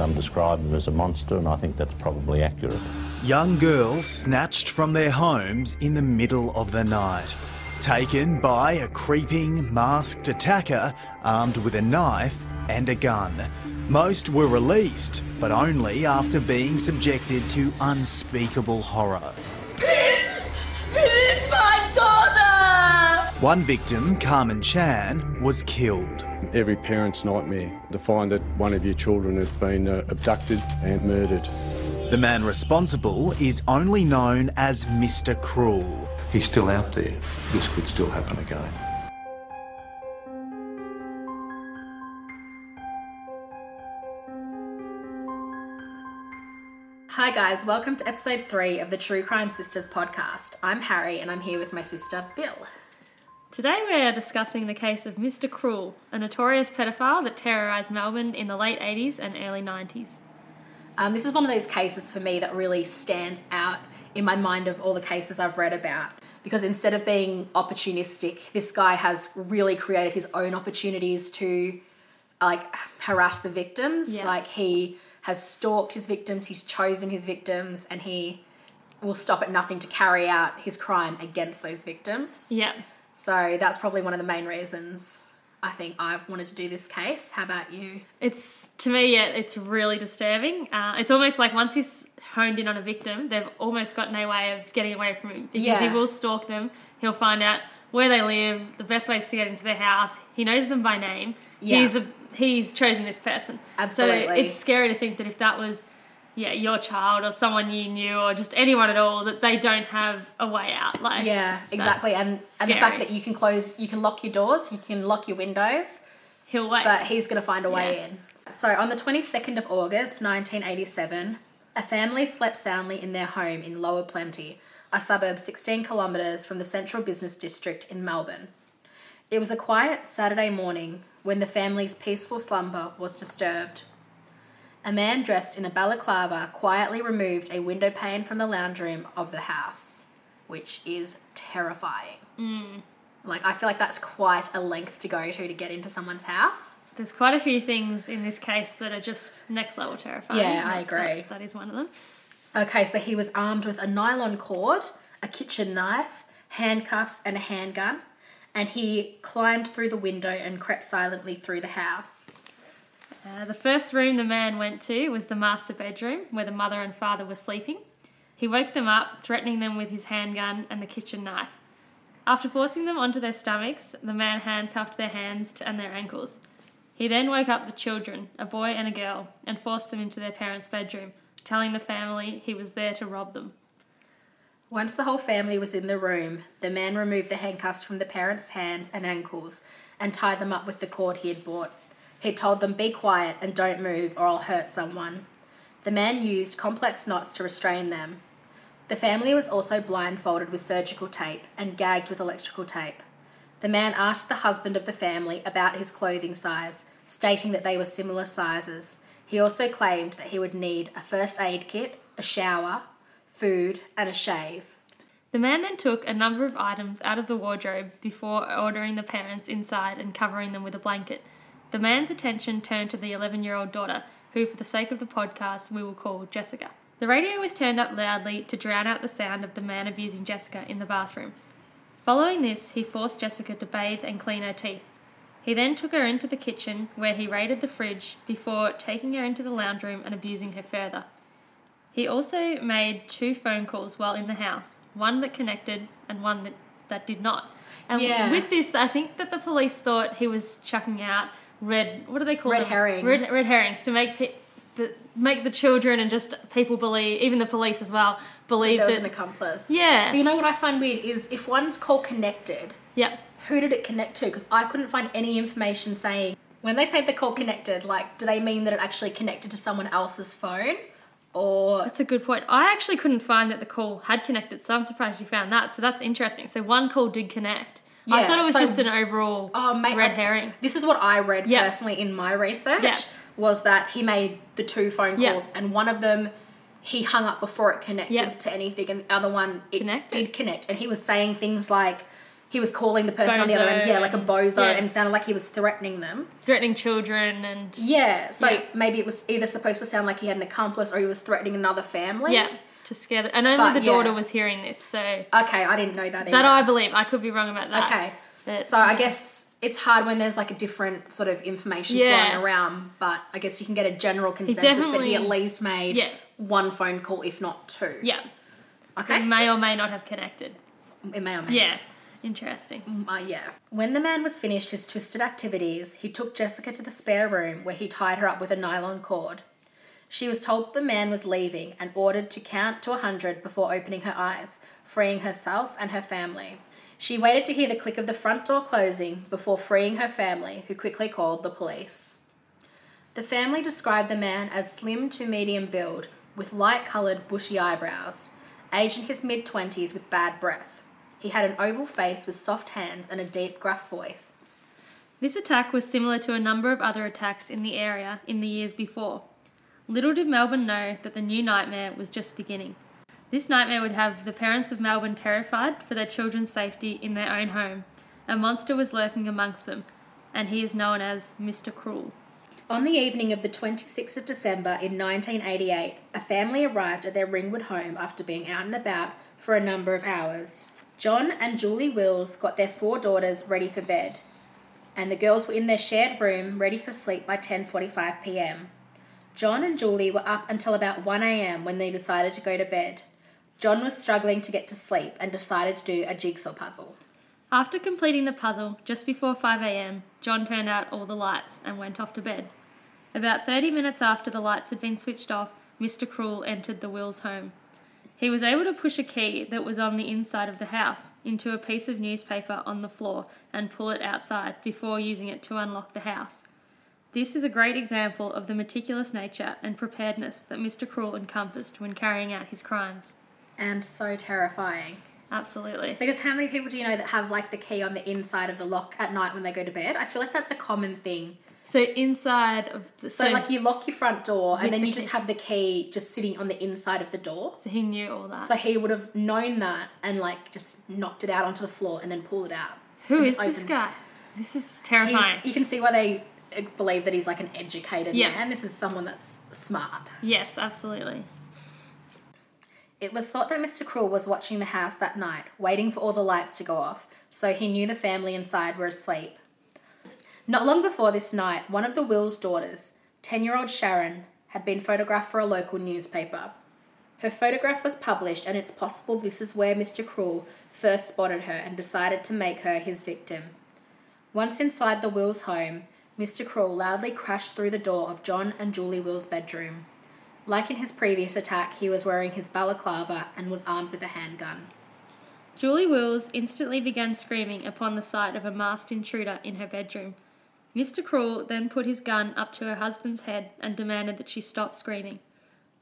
Some describe him as a monster, and I think that's probably accurate. Young girls snatched from their homes in the middle of the night. Taken by a creeping, masked attacker armed with a knife and a gun. Most were released, but only after being subjected to unspeakable horror. One victim, Karmein Chan, was killed. Every parent's nightmare to find that one of your children has been uh, abducted and murdered. The man responsible is only known as Mr. Cruel. He's still out there. This could still happen again. Hi, guys, welcome to episode three of the True Crime Sisters podcast. I'm Harry and I'm here with my sister Bill. Today we are discussing the case of Mr. Cruel, a notorious pedophile that terrorised Melbourne in the late 80s and early 90s. Um, this is one of those cases for me that really stands out in my mind of all the cases I've read about. Because instead of being opportunistic, this guy has really created his own opportunities to like harass the victims. Yeah. Like he has stalked his victims, he's chosen his victims, and he will stop at nothing to carry out his crime against those victims. Yeah. So that's probably one of the main reasons I think I've wanted to do this case. How about you? It's, to me, yeah, it's really disturbing. Uh, it's almost like once he's honed in on a victim, they've almost got no way of getting away from him because Yeah. he will stalk them. He'll find out where they live, the best ways to get into their house. He knows them by name. Yeah. He's, a, he's chosen this person. Absolutely. So it's scary to think that if that was yeah, your child or someone you knew or just anyone at all, that they don't have a way out. Like Yeah, exactly. And that's and the fact that you can close, you can lock your doors, you can lock your windows, he'll wait. but he's going to find a way Yeah. in. So on the 22nd of August 1987, a family slept soundly in their home in Lower Plenty, a suburb 16 kilometres from the central business district in Melbourne. It was a quiet Saturday morning when the family's peaceful slumber was disturbed. A man dressed in a balaclava quietly removed a window pane from the lounge room of the house, which is terrifying. Mm. Like, I feel like that's quite a length to go to to get into someone's house. There's quite a few things in this case that are just next level terrifying. Yeah, I That- that- agree. that is one of them. Okay, so he was armed with a nylon cord, a kitchen knife, handcuffs, and a handgun, and he climbed through the window and crept silently through the house. Uh, the first room the man went to was the master bedroom where the mother and father were sleeping. He woke them up, threatening them with his handgun and the kitchen knife. After forcing them onto their stomachs, the man handcuffed their hands and their ankles. He then woke up the children, a boy and a girl, and forced them into their parents' bedroom, telling the family he was there to rob them. Once the whole family was in the room, the man removed the handcuffs from the parents' hands and ankles and tied them up with the cord he had bought. He told them, Be quiet and don't move, or I'll hurt someone. The man used complex knots to restrain them. The family was also blindfolded with surgical tape and gagged with electrical tape. The man asked the husband of the family about his clothing size, stating that they were similar sizes. He also claimed that he would need a first aid kit, a shower, food, and a shave. The man then took a number of items out of the wardrobe before ordering the parents inside and covering them with a blanket. The man's attention turned to the 11 year old daughter, who, for the sake of the podcast, we will call Jessica. The radio was turned up loudly to drown out the sound of the man abusing Jessica in the bathroom. Following this, he forced Jessica to bathe and clean her teeth. He then took her into the kitchen, where he raided the fridge before taking her into the lounge room and abusing her further. He also made two phone calls while in the house, one that connected and one that, that did not. And Yeah. with this, I think that the police thought he was chucking out red, what do they call Red them? herrings. Red, red herrings to make pe- the, make the children and just people believe, even the police as well, believe There was that. an accomplice. Yeah. But you know what I find weird is if one call connected, yeah. who did it connect to? Because I couldn't find any information saying when they say the call connected, like, do they mean that it actually connected to someone else's phone? Or That's a good point. I actually couldn't find that the call had connected, so I'm surprised you found that. So that's interesting. So one call did connect. I thought it was so- just an overall oh, mate, red I- herring. This is what I read Yeah. personally in my research Yeah. was that he made the two phone Yeah. calls and one of them he hung up before it connected Yeah. to anything and the other one it Connected. did connect and he was saying things like he was calling the person on the other end, yeah, like a bozo, yeah. and sounded like he was threatening them. threatening children and Yeah, so Yeah. maybe it was either supposed to sound like he had an accomplice or he was threatening another family. yeah, to scare. The, and only But, the daughter yeah. was hearing this, so Okay, I didn't know that either. that I believe. I could be wrong about that. Okay. But, So I guess it's hard when there's like a different sort of information Yeah. flying around, but I guess you can get a general consensus that definitely- he at least made Yeah. one phone call, if not two. yeah, Okay. they may or may not have connected. it may or may Yeah, interesting. Uh, yeah. When the man was finished his twisted activities, he took Jessica to the spare room where he tied her up with a nylon cord. She was told the man was leaving and ordered to count to a hundred before opening her eyes, freeing herself and her family. She waited to hear the click of the front door closing before freeing her family, who quickly called the police. The family described the man as slim to medium build, with light coloured, bushy eyebrows, aged in his mid 20s with bad breath. He had an oval face with soft hands and a deep, gruff voice. This attack was similar to a number of other attacks in the area in the years before. Little did Melbourne know that the new nightmare was just beginning. This nightmare would have the parents of Melbourne terrified for their children's safety in their own home. A monster was lurking amongst them, and he is known as Mr. Cruel. On the evening of the 26th of December in 1988, a family arrived at their Ringwood home after being out and about for a number of hours. John and Julie Wills got their four daughters ready for bed, and the girls were in their shared room ready for sleep by 10:45 p.m. John and Julie were up until about 1 a.m. when they decided to go to bed. John was struggling to get to sleep and decided to do a jigsaw puzzle. After completing the puzzle just before 5am, John turned out all the lights and went off to bed. About 30 minutes after the lights had been switched off, Mr. Cruel entered the Wills home. He was able to push a key that was on the inside of the house into a piece of newspaper on the floor and pull it outside before using it to unlock the house. This is a great example of the meticulous nature and preparedness that Mr. Cruel encompassed when carrying out his crimes. And so terrifying. Absolutely. Because how many people do you know that have like the key on the inside of the lock at night when they go to bed? I feel like that's a common thing. So inside of the So, like you lock your front door and then the you just have the key just sitting on the inside of the door. so he knew all that. So he would have known that and like just knocked it out onto the floor and then pulled it out. Who is this guy? This is He's, terrifying. you can see why they believe that he's like an educated Yeah. man. This is someone that's smart. yes, absolutely. It was thought that Mr. Cruel was watching the house that night, waiting for all the lights to go off, so he knew the family inside were asleep. Not long before this night, one of the Wills' daughters, 10 year old Sharon, had been photographed for a local newspaper. Her photograph was published, and it's possible this is where Mr. Cruel first spotted her and decided to make her his victim. Once inside the Wills' home, Mr. Cruel loudly crashed through the door of John and Julie Wills' bedroom. Like in his previous attack, he was wearing his balaclava and was armed with a handgun. Julie Wills instantly began screaming upon the sight of a masked intruder in her bedroom. Mr. Cruel then put his gun up to her husband's head and demanded that she stop screaming.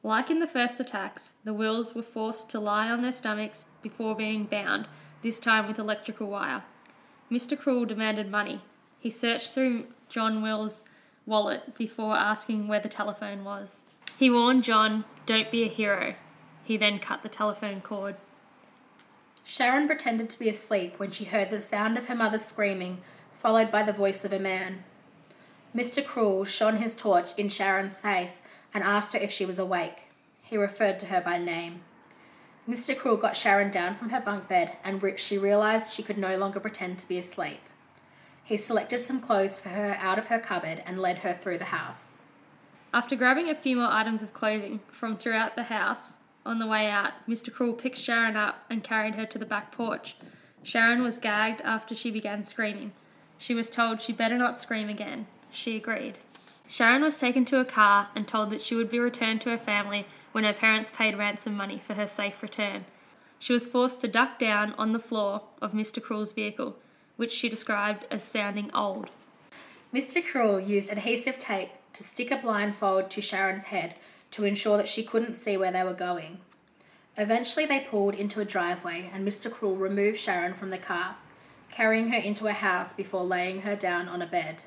Like in the first attacks, the Wills were forced to lie on their stomachs before being bound, this time with electrical wire. Mr. Cruel demanded money. He searched through John Will's wallet before asking where the telephone was. He warned John, Don't be a hero. He then cut the telephone cord. Sharon pretended to be asleep when she heard the sound of her mother screaming, followed by the voice of a man. Mr. Cruel shone his torch in Sharon's face and asked her if she was awake. He referred to her by name. Mr. Cruel got Sharon down from her bunk bed and she realized she could no longer pretend to be asleep. He selected some clothes for her out of her cupboard and led her through the house. After grabbing a few more items of clothing from throughout the house, on the way out, Mr. Cruel picked Sharon up and carried her to the back porch. Sharon was gagged after she began screaming. She was told she better not scream again. She agreed. Sharon was taken to a car and told that she would be returned to her family when her parents paid ransom money for her safe return. She was forced to duck down on the floor of Mr. Cruel's vehicle, which she described as sounding old. Mr. Cruel used adhesive tape to stick a blindfold to Sharon's head to ensure that she couldn't see where they were going. Eventually, they pulled into a driveway and Mr. Cruel removed Sharon from the car, carrying her into a house before laying her down on a bed.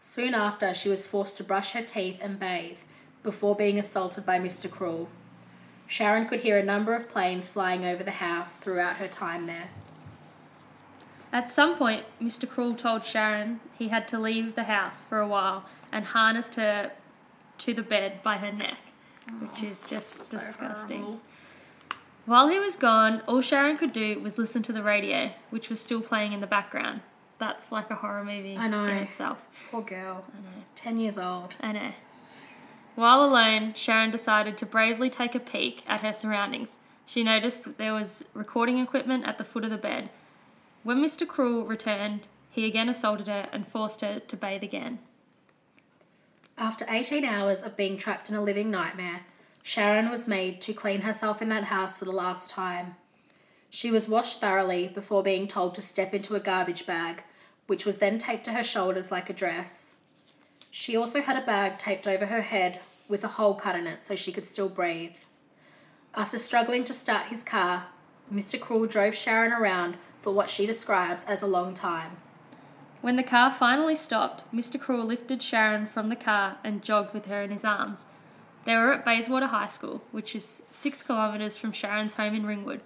Soon after, she was forced to brush her teeth and bathe before being assaulted by Mr. Cruel. Sharon could hear a number of planes flying over the house throughout her time there. At some point, Mr. Cruel told Sharon he had to leave the house for a while and harnessed her to the bed by her neck, which is oh, just disgusting. horrible. While he was gone, all Sharon could do was listen to the radio, which was still playing in the background. That's like a horror movie I know. in itself. Poor girl. 10 years old. I know. While alone, Sharon decided to bravely take a peek at her surroundings. She noticed that there was recording equipment at the foot of the bed. When Mr. Cruel returned, he again assaulted her and forced her to bathe again. After 18 hours of being trapped in a living nightmare, Sharon was made to clean herself in that house for the last time. She was washed thoroughly before being told to step into a garbage bag, which was then taped to her shoulders like a dress. She also had a bag taped over her head with a hole cut in it so she could still breathe. After struggling to start his car, Mr. Cruel drove Sharon around for what she describes as a long time. When the car finally stopped, Mr. Cruel lifted Sharon from the car and jogged with her in his arms. They were at Bayswater High School, which is six kilometres from Sharon's home in Ringwood.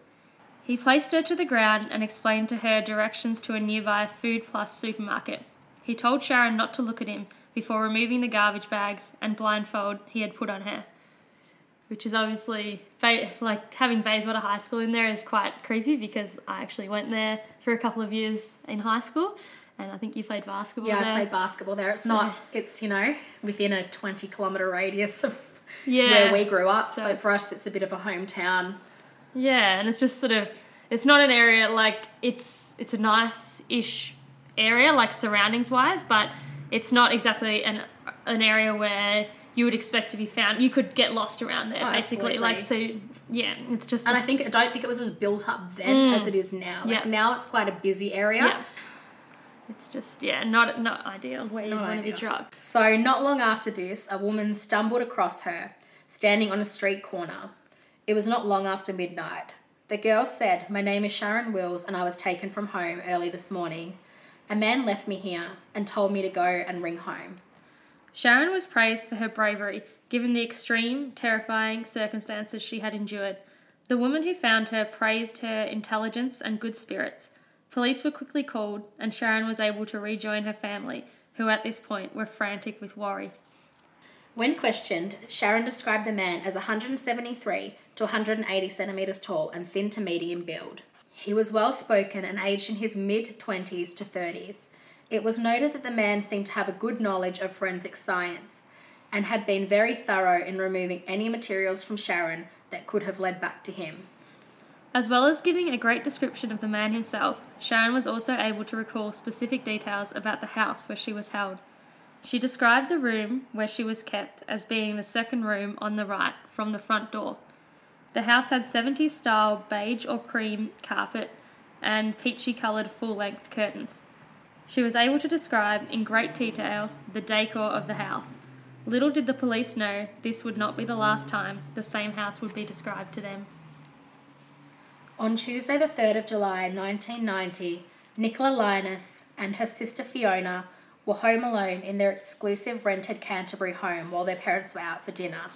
He placed her to the ground and explained to her directions to a nearby Food Plus supermarket. He told Sharon not to look at him before removing the garbage bags and blindfold he had put on her. Which is obviously, like, having Bayswater High School in there is quite creepy because I actually went there for a couple of years in high school and I think you played basketball Yeah, there. I played basketball there. It's not, it's, you know, within a 20 kilometre radius of Yeah. where we grew up. So So, for us, it's a bit of a hometown. Yeah, and it's just sort of it's not an area like it's it's a nice ish area like surroundings wise, but it's not exactly an an area where you would expect to be found. You could get lost around there Oh, basically. Like so yeah, it's just And I think, I don't think it was as built up then mm. as it is now. Like Yeah. now it's quite a busy area. yeah. It's just yeah, not not ideal where you want to be drugged. So, not long after this, a woman stumbled across her, standing on a street corner. It was not long after midnight. The girl said, My name is Sharon Wills, and I was taken from home early this morning. A man left me here and told me to go and ring home. Sharon was praised for her bravery, given the extreme, terrifying circumstances she had endured. The woman who found her praised her intelligence and good spirits. Police were quickly called, and Sharon was able to rejoin her family, who at this point were frantic with worry. When questioned, Sharon described the man as 173 to 180 centimetres tall and thin to medium build. He was well spoken and aged in his mid 20s to 30s. It was noted that the man seemed to have a good knowledge of forensic science and had been very thorough in removing any materials from Sharon that could have led back to him. As well as giving a great description of the man himself, Sharon was also able to recall specific details about the house where she was held. She described the room where she was kept as being the second room on the right from the front door. The house had 70s style beige or cream carpet and peachy coloured full length curtains. She was able to describe in great detail the decor of the house. Little did the police know this would not be the last time the same house would be described to them. On Tuesday, the 3rd of July 1990, Nicola Lynas and her sister Fiona were home alone in their exclusive rented Canterbury home while their parents were out for dinner.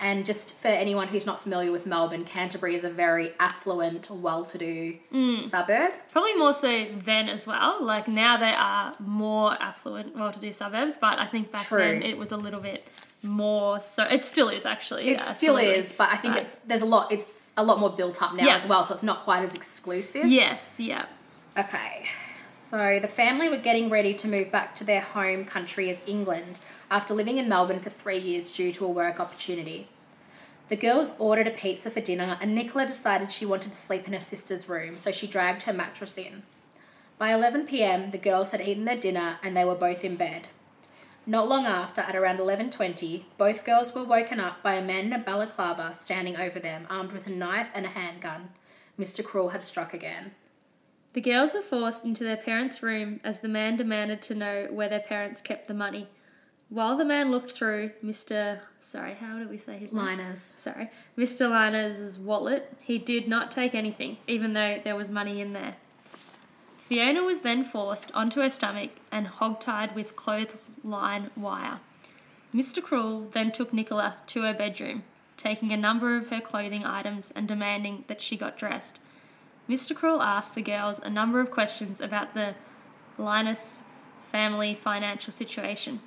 And just for anyone who's not familiar with Melbourne, Canterbury is a very affluent, well to do mm. suburb. Probably more so then as well. Like now they are more affluent, well to do suburbs, but I think back True. then it was a little bit more so it still is actually. It yeah, still absolutely. is, but I think it's there's a lot it's a lot more built up now Yeah. as well, so it's not quite as exclusive. Yes, yeah. Okay, so the family were getting ready to move back to their home country of England after living in Melbourne for three years due to a work opportunity. The girls ordered a pizza for dinner, and Nicola decided she wanted to sleep in her sister's room, so she dragged her mattress in. By 11 pm, the girls had eaten their dinner and they were both in bed. Not long after, at around 11:20, both girls were woken up by a man in a balaclava standing over them, armed with a knife and a handgun. Mr. Cruel had struck again. The girls were forced into their parents' room as the man demanded to know where their parents kept the money. While the man looked through Mr. Sorry, how do we say his name? Liners. Sorry, Mr. Liners' wallet, he did not take anything, even though there was money in there. Fiona was then forced onto her stomach and hogtied with clothesline wire. Mr. Cruel then took Nicola to her bedroom, taking a number of her clothing items and demanding that she got dressed. Mr. Cruel asked the girls a number of questions about the Lynas family financial situation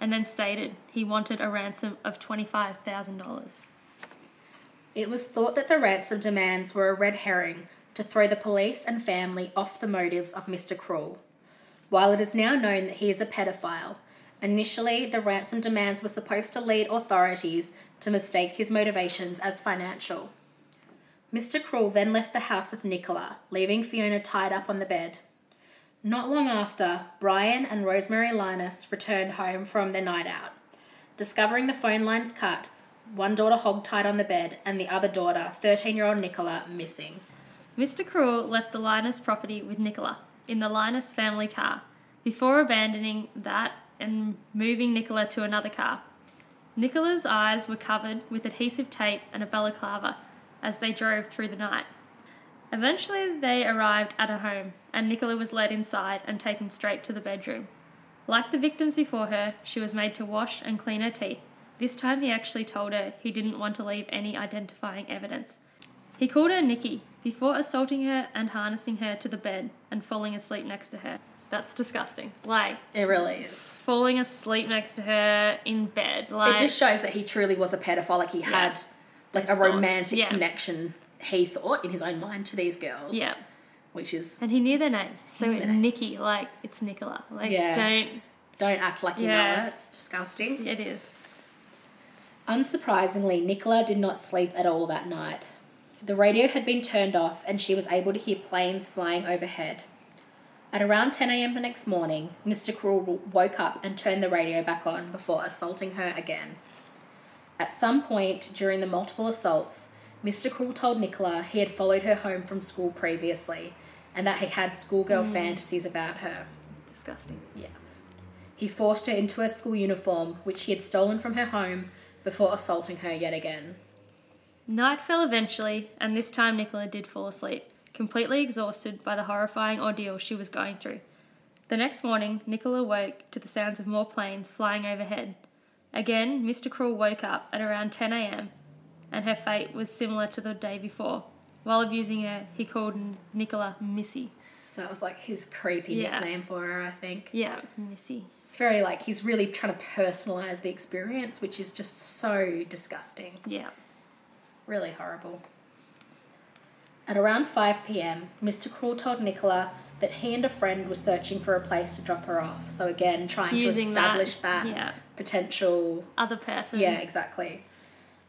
and then stated he wanted a ransom of $25,000. It was thought that the ransom demands were a red herring to throw the police and family off the motives of Mr. Cruel. While it is now known that he is a pedophile, initially the ransom demands were supposed to lead authorities to mistake his motivations as financial. Mr. Cruel then left the house with Nicola, leaving Fiona tied up on the bed. Not long after, Brian and Rosemary Lynas returned home from their night out. Discovering the phone lines cut, one daughter hogtied on the bed, and the other daughter, 13 year old Nicola, missing. Mr. Cruel left the Lynas property with Nicola in the Lynas family car before abandoning that and moving Nicola to another car. Nicola's eyes were covered with adhesive tape and a balaclava as they drove through the night. Eventually, they arrived at a home, and Nicola was led inside and taken straight to the bedroom. Like the victims before her, she was made to wash and clean her teeth. This time, he actually told her he didn't want to leave any identifying evidence. He called her Nikki before assaulting her and harnessing her to the bed and falling asleep next to her. That's disgusting. Like, It really is. falling asleep next to her in bed. Like, It just shows that he truly was a pedophile. Like he had like a thoughts. romantic Yeah. connection, he thought, in his own mind to these girls. yeah. Which is, And he knew their names. So knew their names. Nikki, like, it's Nicola. Like, Yeah. don't. don't act like you Yeah. know it. It's disgusting. It is. Unsurprisingly, Nicola did not sleep at all that night. The radio had been turned off and she was able to hear planes flying overhead. At around 10 a.m. the next morning, Mr. Cruel woke up and turned the radio back on before assaulting her again. At some point during the multiple assaults, Mr. Cruel told Nicola he had followed her home from school previously and that he had schoolgirl mm. fantasies about her. Disgusting. Yeah. He forced her into her school uniform, which he had stolen from her home, before assaulting her yet again. Night fell eventually, and this time Nicola did fall asleep, completely exhausted by the horrifying ordeal she was going through. The next morning, Nicola woke to the sounds of more planes flying overhead. Again, Mr. Cruel woke up at around 10 a.m., and her fate was similar to the day before. While abusing her, he called Nicola Missy. So that was like his creepy Yeah. nickname for her, I think. Yeah, Missy. It's very like he's really trying to personalize the experience, which is just so disgusting. Yeah. Really horrible. At around 5 pm, Mr. Cruel told Nicola that he and a friend were searching for a place to drop her off. So, again, trying Using to that, establish that, yeah. potential. Other person. Yeah, exactly.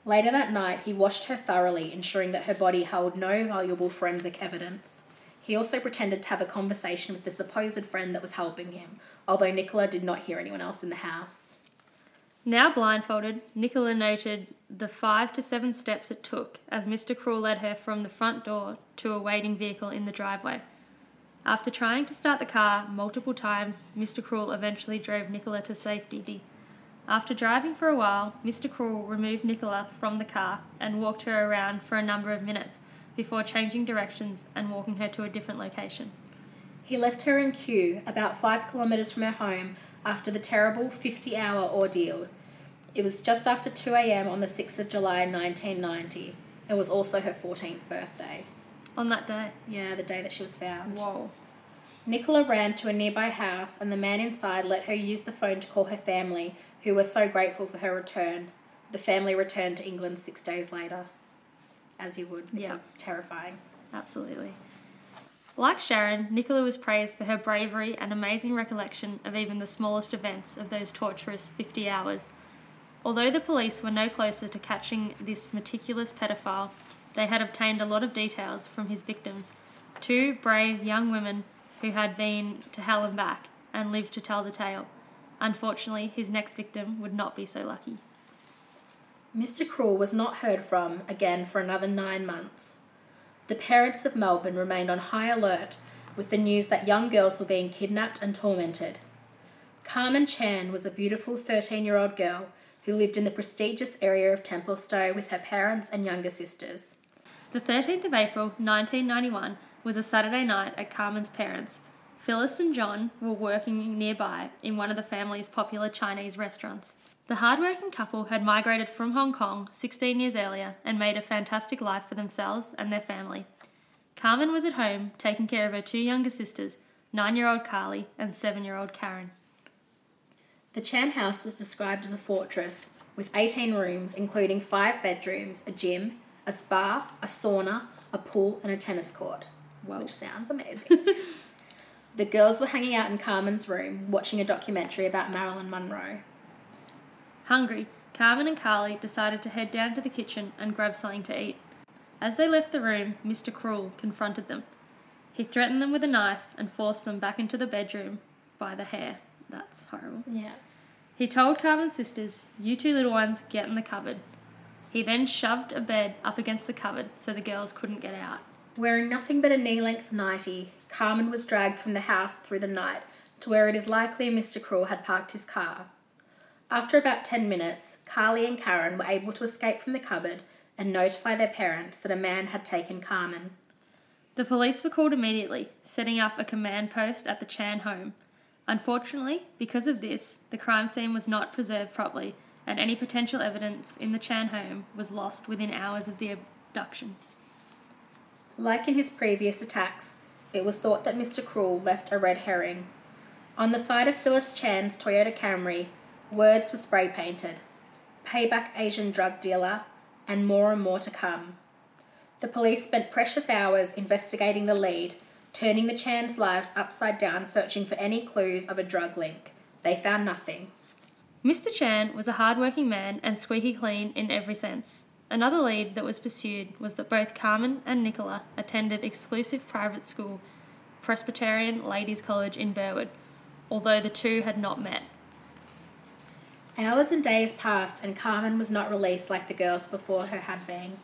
Later that night, he washed her thoroughly, ensuring that her body held no valuable forensic evidence. He also pretended to have a conversation with the supposed friend that was helping him, although Nicola did not hear anyone else in the house. Now blindfolded, Nicola noted the five to seven steps it took as Mr. Cruel led her from the front door to a waiting vehicle in the driveway. After trying to start the car multiple times, Mr. Cruel eventually drove Nicola to safety. After driving for a while, Mr. Cruel removed Nicola from the car and walked her around for a number of minutes before changing directions and walking her to a different location. He left her in Kew, about five kilometres from her home, after the terrible 50 hour ordeal. It was just after 2 am on the 6th of July 1990. It was also her 14th birthday. On that day. Yeah, the day that she was found. Whoa. Nicola ran to a nearby house, and the man inside let her use the phone to call her family, who were so grateful for her return. The family returned to England six days later, as you would, because Yeah. it's terrifying. Absolutely. Like Sharon, Nicola was praised for her bravery and amazing recollection of even the smallest events of those torturous 50 hours. Although the police were no closer to catching this meticulous pedophile, they had obtained a lot of details from his victims. Two brave young women who had been to hell and back and lived to tell the tale. Unfortunately, his next victim would not be so lucky. Mr. Cruel was not heard from again for another nine months. The parents of Melbourne remained on high alert with the news that young girls were being kidnapped and tormented. Karmein Chan was a beautiful 13 year old girl who lived in the prestigious area of Templestowe with her parents and younger sisters. The 13th of April 1991 was a Saturday night at Karmein's parents. Phyllis and John were working nearby in one of the family's popular Chinese restaurants. The hardworking couple had migrated from Hong Kong 16 years earlier and made a fantastic life for themselves and their family. Karmein was at home taking care of her two younger sisters, nine year old Carly and seven year old Karen. The Chan house was described as a fortress with 18 rooms, including five bedrooms, a gym, a spa, a sauna, a pool, and a tennis court. Whoa. Which sounds amazing. the girls were hanging out in Karmein's room watching a documentary about Marilyn Monroe. Hungry, Karmein and Carly decided to head down to the kitchen and grab something to eat. As they left the room, Mr. Cruel confronted them. He threatened them with a knife and forced them back into the bedroom by the hair. That's horrible. Yeah. He told Karmein's sisters, You two little ones, get in the cupboard. He then shoved a bed up against the cupboard so the girls couldn't get out. Wearing nothing but a knee length nightie, Karmein was dragged from the house through the night to where it is likely Mr. Cruel had parked his car. After about 10 minutes, Carly and Karen were able to escape from the cupboard and notify their parents that a man had taken Karmein. The police were called immediately, setting up a command post at the Chan home. Unfortunately, because of this, the crime scene was not preserved properly, and any potential evidence in the Chan home was lost within hours of the abduction. Like in his previous attacks, it was thought that Mr. Cruel left a red herring. On the side of Phyllis Chan's Toyota Camry, words were spray painted Payback Asian drug dealer, and more and more to come. The police spent precious hours investigating the lead, turning the Chan's lives upside down, searching for any clues of a drug link. They found nothing. Mr. Chan was a hard-working man and squeaky clean in every sense. Another lead that was pursued was that both Karmein and Nicola attended exclusive private school, Presbyterian Ladies College in Burwood, although the two had not met. Hours and days passed, and Karmein was not released like the girls before her had been.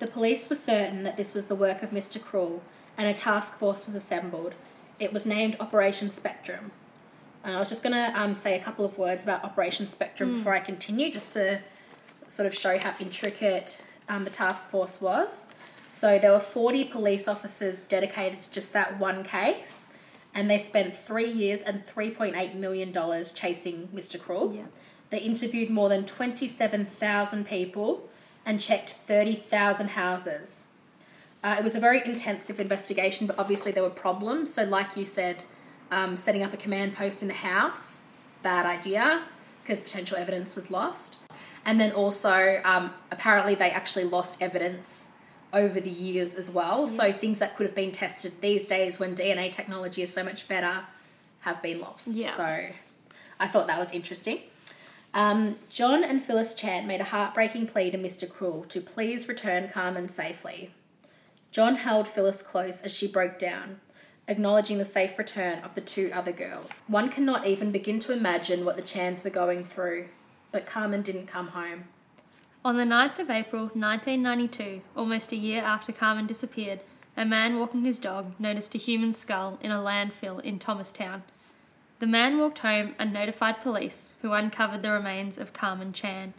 The police were certain that this was the work of Mr. Cruel, and a task force was assembled. It was named Operation Spectrum. And I was just going to um, say a couple of words about Operation Spectrum before I continue, just to sort of show how intricate um, the task force was. So there were 40 police officers dedicated to just that one case, and they spent three years and $3.8 million chasing Mr. Cruel. Yeah. They interviewed more than 27,000 people and checked 30,000 houses. Uh, it was a very intensive investigation, but obviously there were problems. So, like you said, um, setting up a command post in the house, bad idea because potential evidence was lost. And then also, um, apparently, they actually lost evidence over the years as well. So, things that could have been tested these days when DNA technology is so much better have been lost. Yeah. So, I thought that was interesting. Um, John and Phyllis Chan made a heartbreaking plea to Mr. Cruel to please return Karmein safely. John held Phyllis close as she broke down, acknowledging the safe return of the two other girls. One cannot even begin to imagine what the Chans were going through, but Karmein didn't come home. On the 9th of April 1992, almost a year after Karmein disappeared, a man walking his dog noticed a human skull in a landfill in Thomastown. The man walked home and notified police, who uncovered the remains of Karmein Chan.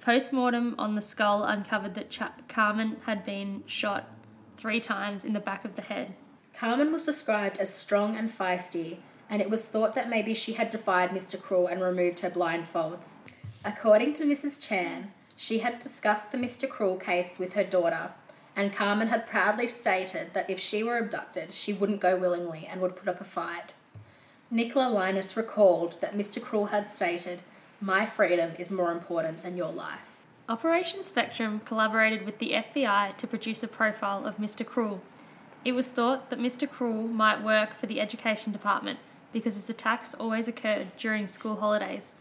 Post mortem on the skull uncovered that Ch- Karmein had been shot three times in the back of the head. Karmein was described as strong and feisty, and it was thought that maybe she had defied Mr. Cruel and removed her blindfolds. According to Mrs. Chan, she had discussed the Mr. Cruel case with her daughter, and Karmein had proudly stated that if she were abducted, she wouldn't go willingly and would put up a fight. Nicola Lynas recalled that Mr. Cruel had stated, My freedom is more important than your life. Operation Spectrum collaborated with the FBI to produce a profile of Mr. Cruel. It was thought that Mr. Cruel might work for the Education Department because his attacks always occurred during school holidays.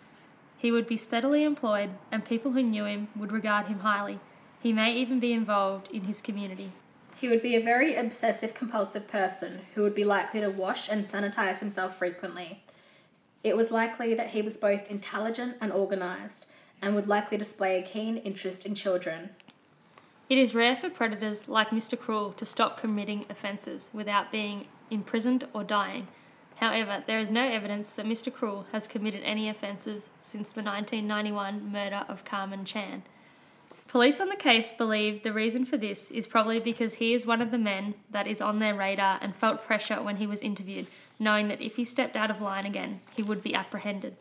He would be steadily employed, and people who knew him would regard him highly. He may even be involved in his community. He would be a very obsessive compulsive person who would be likely to wash and sanitize himself frequently. It was likely that he was both intelligent and organized and would likely display a keen interest in children. It is rare for predators like Mr. Cruel to stop committing offences without being imprisoned or dying. However, there is no evidence that Mr. Cruel has committed any offences since the 1991 murder of Karmein Chan. Police on the case believe the reason for this is probably because he is one of the men that is on their radar and felt pressure when he was interviewed, knowing that if he stepped out of line again, he would be apprehended.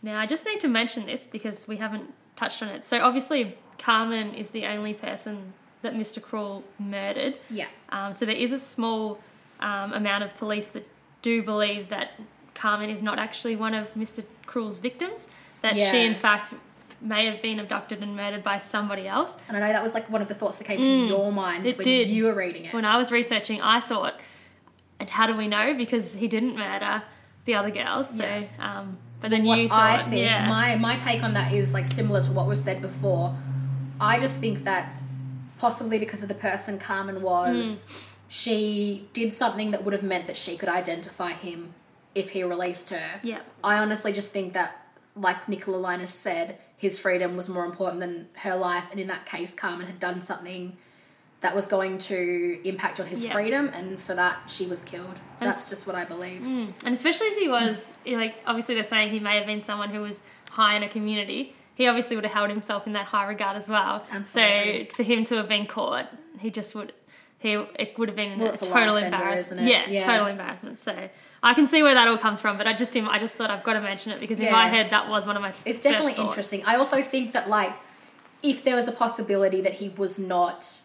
Now, I just need to mention this because we haven't touched on it. So, obviously, Karmein is the only person that Mr. Cruel murdered. Yeah. Um, so there is a small um, amount of police that do believe that Karmein is not actually one of Mr. Cruel's victims, that Yeah. she in fact may have been abducted and murdered by somebody else. And I know that was like one of the thoughts that came to your mind Mm. when did. you were reading it. When I was researching, I thought, and how do we know? Because he didn't murder the other girls. So, Yeah. um, but then what you thought, I think, yeah, my my take on that is like similar to what was said before. I just think that possibly because of the person Karmein was, Hmm. she did something that would have meant that she could identify him if he released her. Yeah. I honestly just think that, like Nicola Lynas said, his freedom was more important than her life, and in that case, Karmein had done something that was going to impact on his Yeah. freedom, and for that, she was killed. And That's just what I believe. Mm. And especially if he was, like, obviously they're saying he may have been someone who was high in a community. He obviously would have held himself in that high regard as well. Absolutely. So for him to have been caught, he just would, he it would have been Well, a total embarrassment. Yeah, Yeah. total embarrassment. So I can see where that all comes from, but I just I just thought I've got to mention it because in my Yeah. head that was one of my. It's definitely interesting. I also think that like if there was a possibility that he was not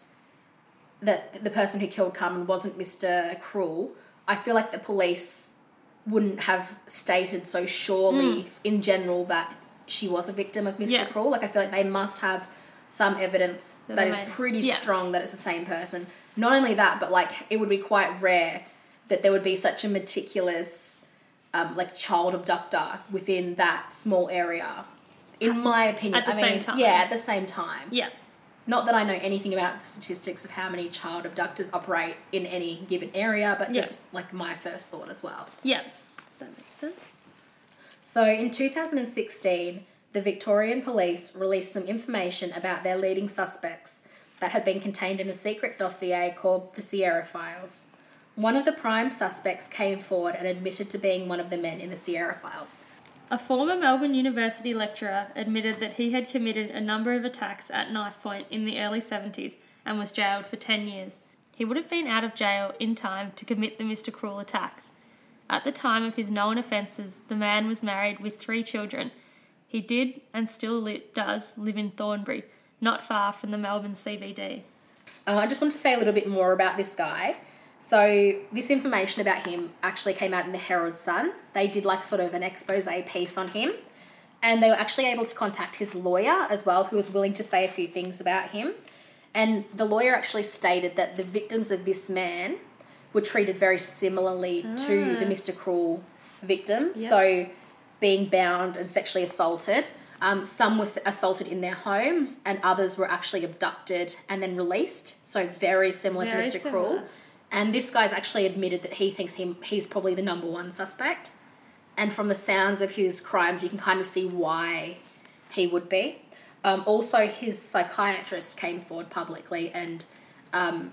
that the person who killed Karmein wasn't Mr. Cruel, I feel like the police wouldn't have stated so surely in general that she was a victim of Mr. Yeah. Cruel. Like I feel like they must have some evidence That that is made- pretty yeah. strong that it's the same person. Not only that, but like it would be quite rare that there would be such a meticulous um, like child abductor within that small area. In my opinion, At the I same mean, time. yeah, at the same time. Yeah. Not that I know anything about the statistics of how many child abductors operate in any given area, but Yeah. just like my first thought as well. Yeah. That makes sense. So in 2016, the Victorian police released some information about their leading suspects that had been contained in a secret dossier called the Sierra Files. One of the prime suspects came forward and admitted to being one of the men in the Sierra Files. A former Melbourne University lecturer admitted that he had committed a number of attacks at knife point in the early 70s and was jailed for 10 years. He would have been out of jail in time to commit the Mr. Cruel attacks. At the time of his known offences, the man was married with three children. He did and still li- does live in Thornbury, not far from the Melbourne CBD. Uh, I just want to say a little bit more about this guy. So, this information about him actually came out in the Herald Sun. They did like sort of an expose piece on him, and they were actually able to contact his lawyer as well, who was willing to say a few things about him. And the lawyer actually stated that the victims of this man were treated very similarly to the Mr. Cruel victims. Yep. So, being bound and sexually assaulted. Um, some were assaulted in their homes, and others were actually abducted and then released. So very similar Very to Mr. similar. Cruel. And this guy's actually admitted that he thinks him he's probably the number one suspect. And from the sounds of his crimes, you can kind of see why he would be. Um, also, his psychiatrist came forward publicly, and um,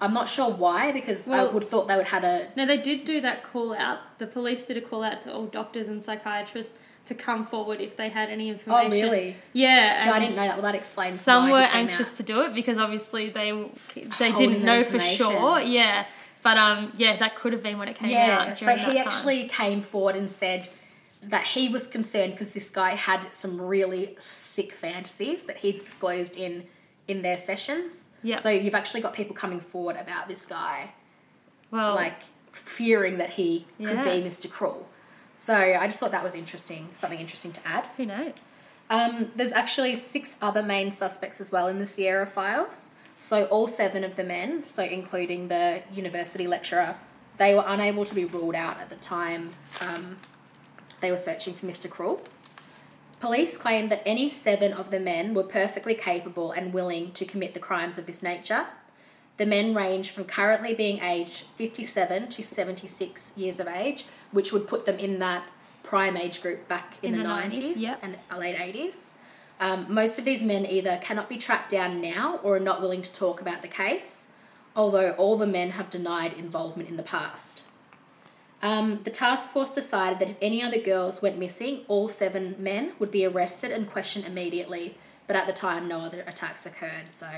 I'm not sure why because I Well- would thought they would had a No, they did do that call out. The police did a call out to all doctors and psychiatrists to come forward if they had any information. Oh, really? Yeah. So I didn't know that. Well, that explains. Some were anxious out. to do it because obviously they they Holding didn't know for sure. Yeah. But um, yeah, that could have been when it came Yeah. out. So during he actually came forward and said that he was concerned because this guy had some really sick fantasies that he disclosed in in their sessions. Yeah. So you've actually got people coming forward about this guy, well, like fearing that he could Yeah. be Mr. Cruel. So I just thought that was interesting, something interesting to add. who knows? Um, there's actually six other main suspects as well in the Sierra files. So all seven of the men, so including the university lecturer, they were unable to be ruled out at the time um, they were searching for Mr. Cruel. Police claimed that any seven of the men were perfectly capable and willing to commit the crimes of this nature. The men range from currently being aged 57 to 76 years of age, which would put them in that prime age group back in, In the, the 90s, 90s, yep. and late 80s. Um, most of these men either cannot be tracked down now or are not willing to talk about the case, although all the men have denied involvement in the past. Um, the task force decided that if any other girls went missing, all seven men would be arrested and questioned immediately. But at the time, no other attacks occurred. So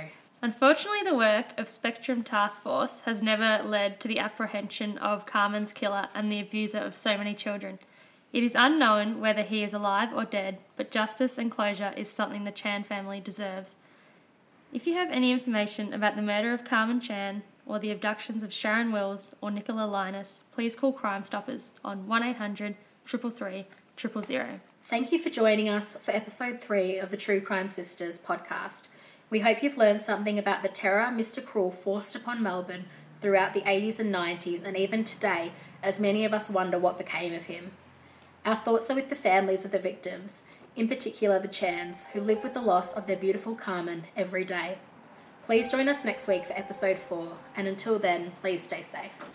Unfortunately, the work of Spectrum Task Force has never led to the apprehension of Karmein's killer and the abuser of so many children. It is unknown whether he is alive or dead, but justice and closure is something the Chan family deserves. If you have any information about the murder of Karmein Chan or the abductions of Sharon Wills or Nicola Lynas, please call Crime Stoppers on 1800 333 000. Thank you for joining us for episode three of the True Crime Sisters podcast. We hope you've learned something about the terror Mr. Cruel forced upon Melbourne throughout the 80s and 90s and even today, as many of us wonder what became of him. Our thoughts are with the families of the victims, in particular the Chans, who live with the loss of their beautiful Karmein every day. Please join us next week for episode four, and until then, please stay safe.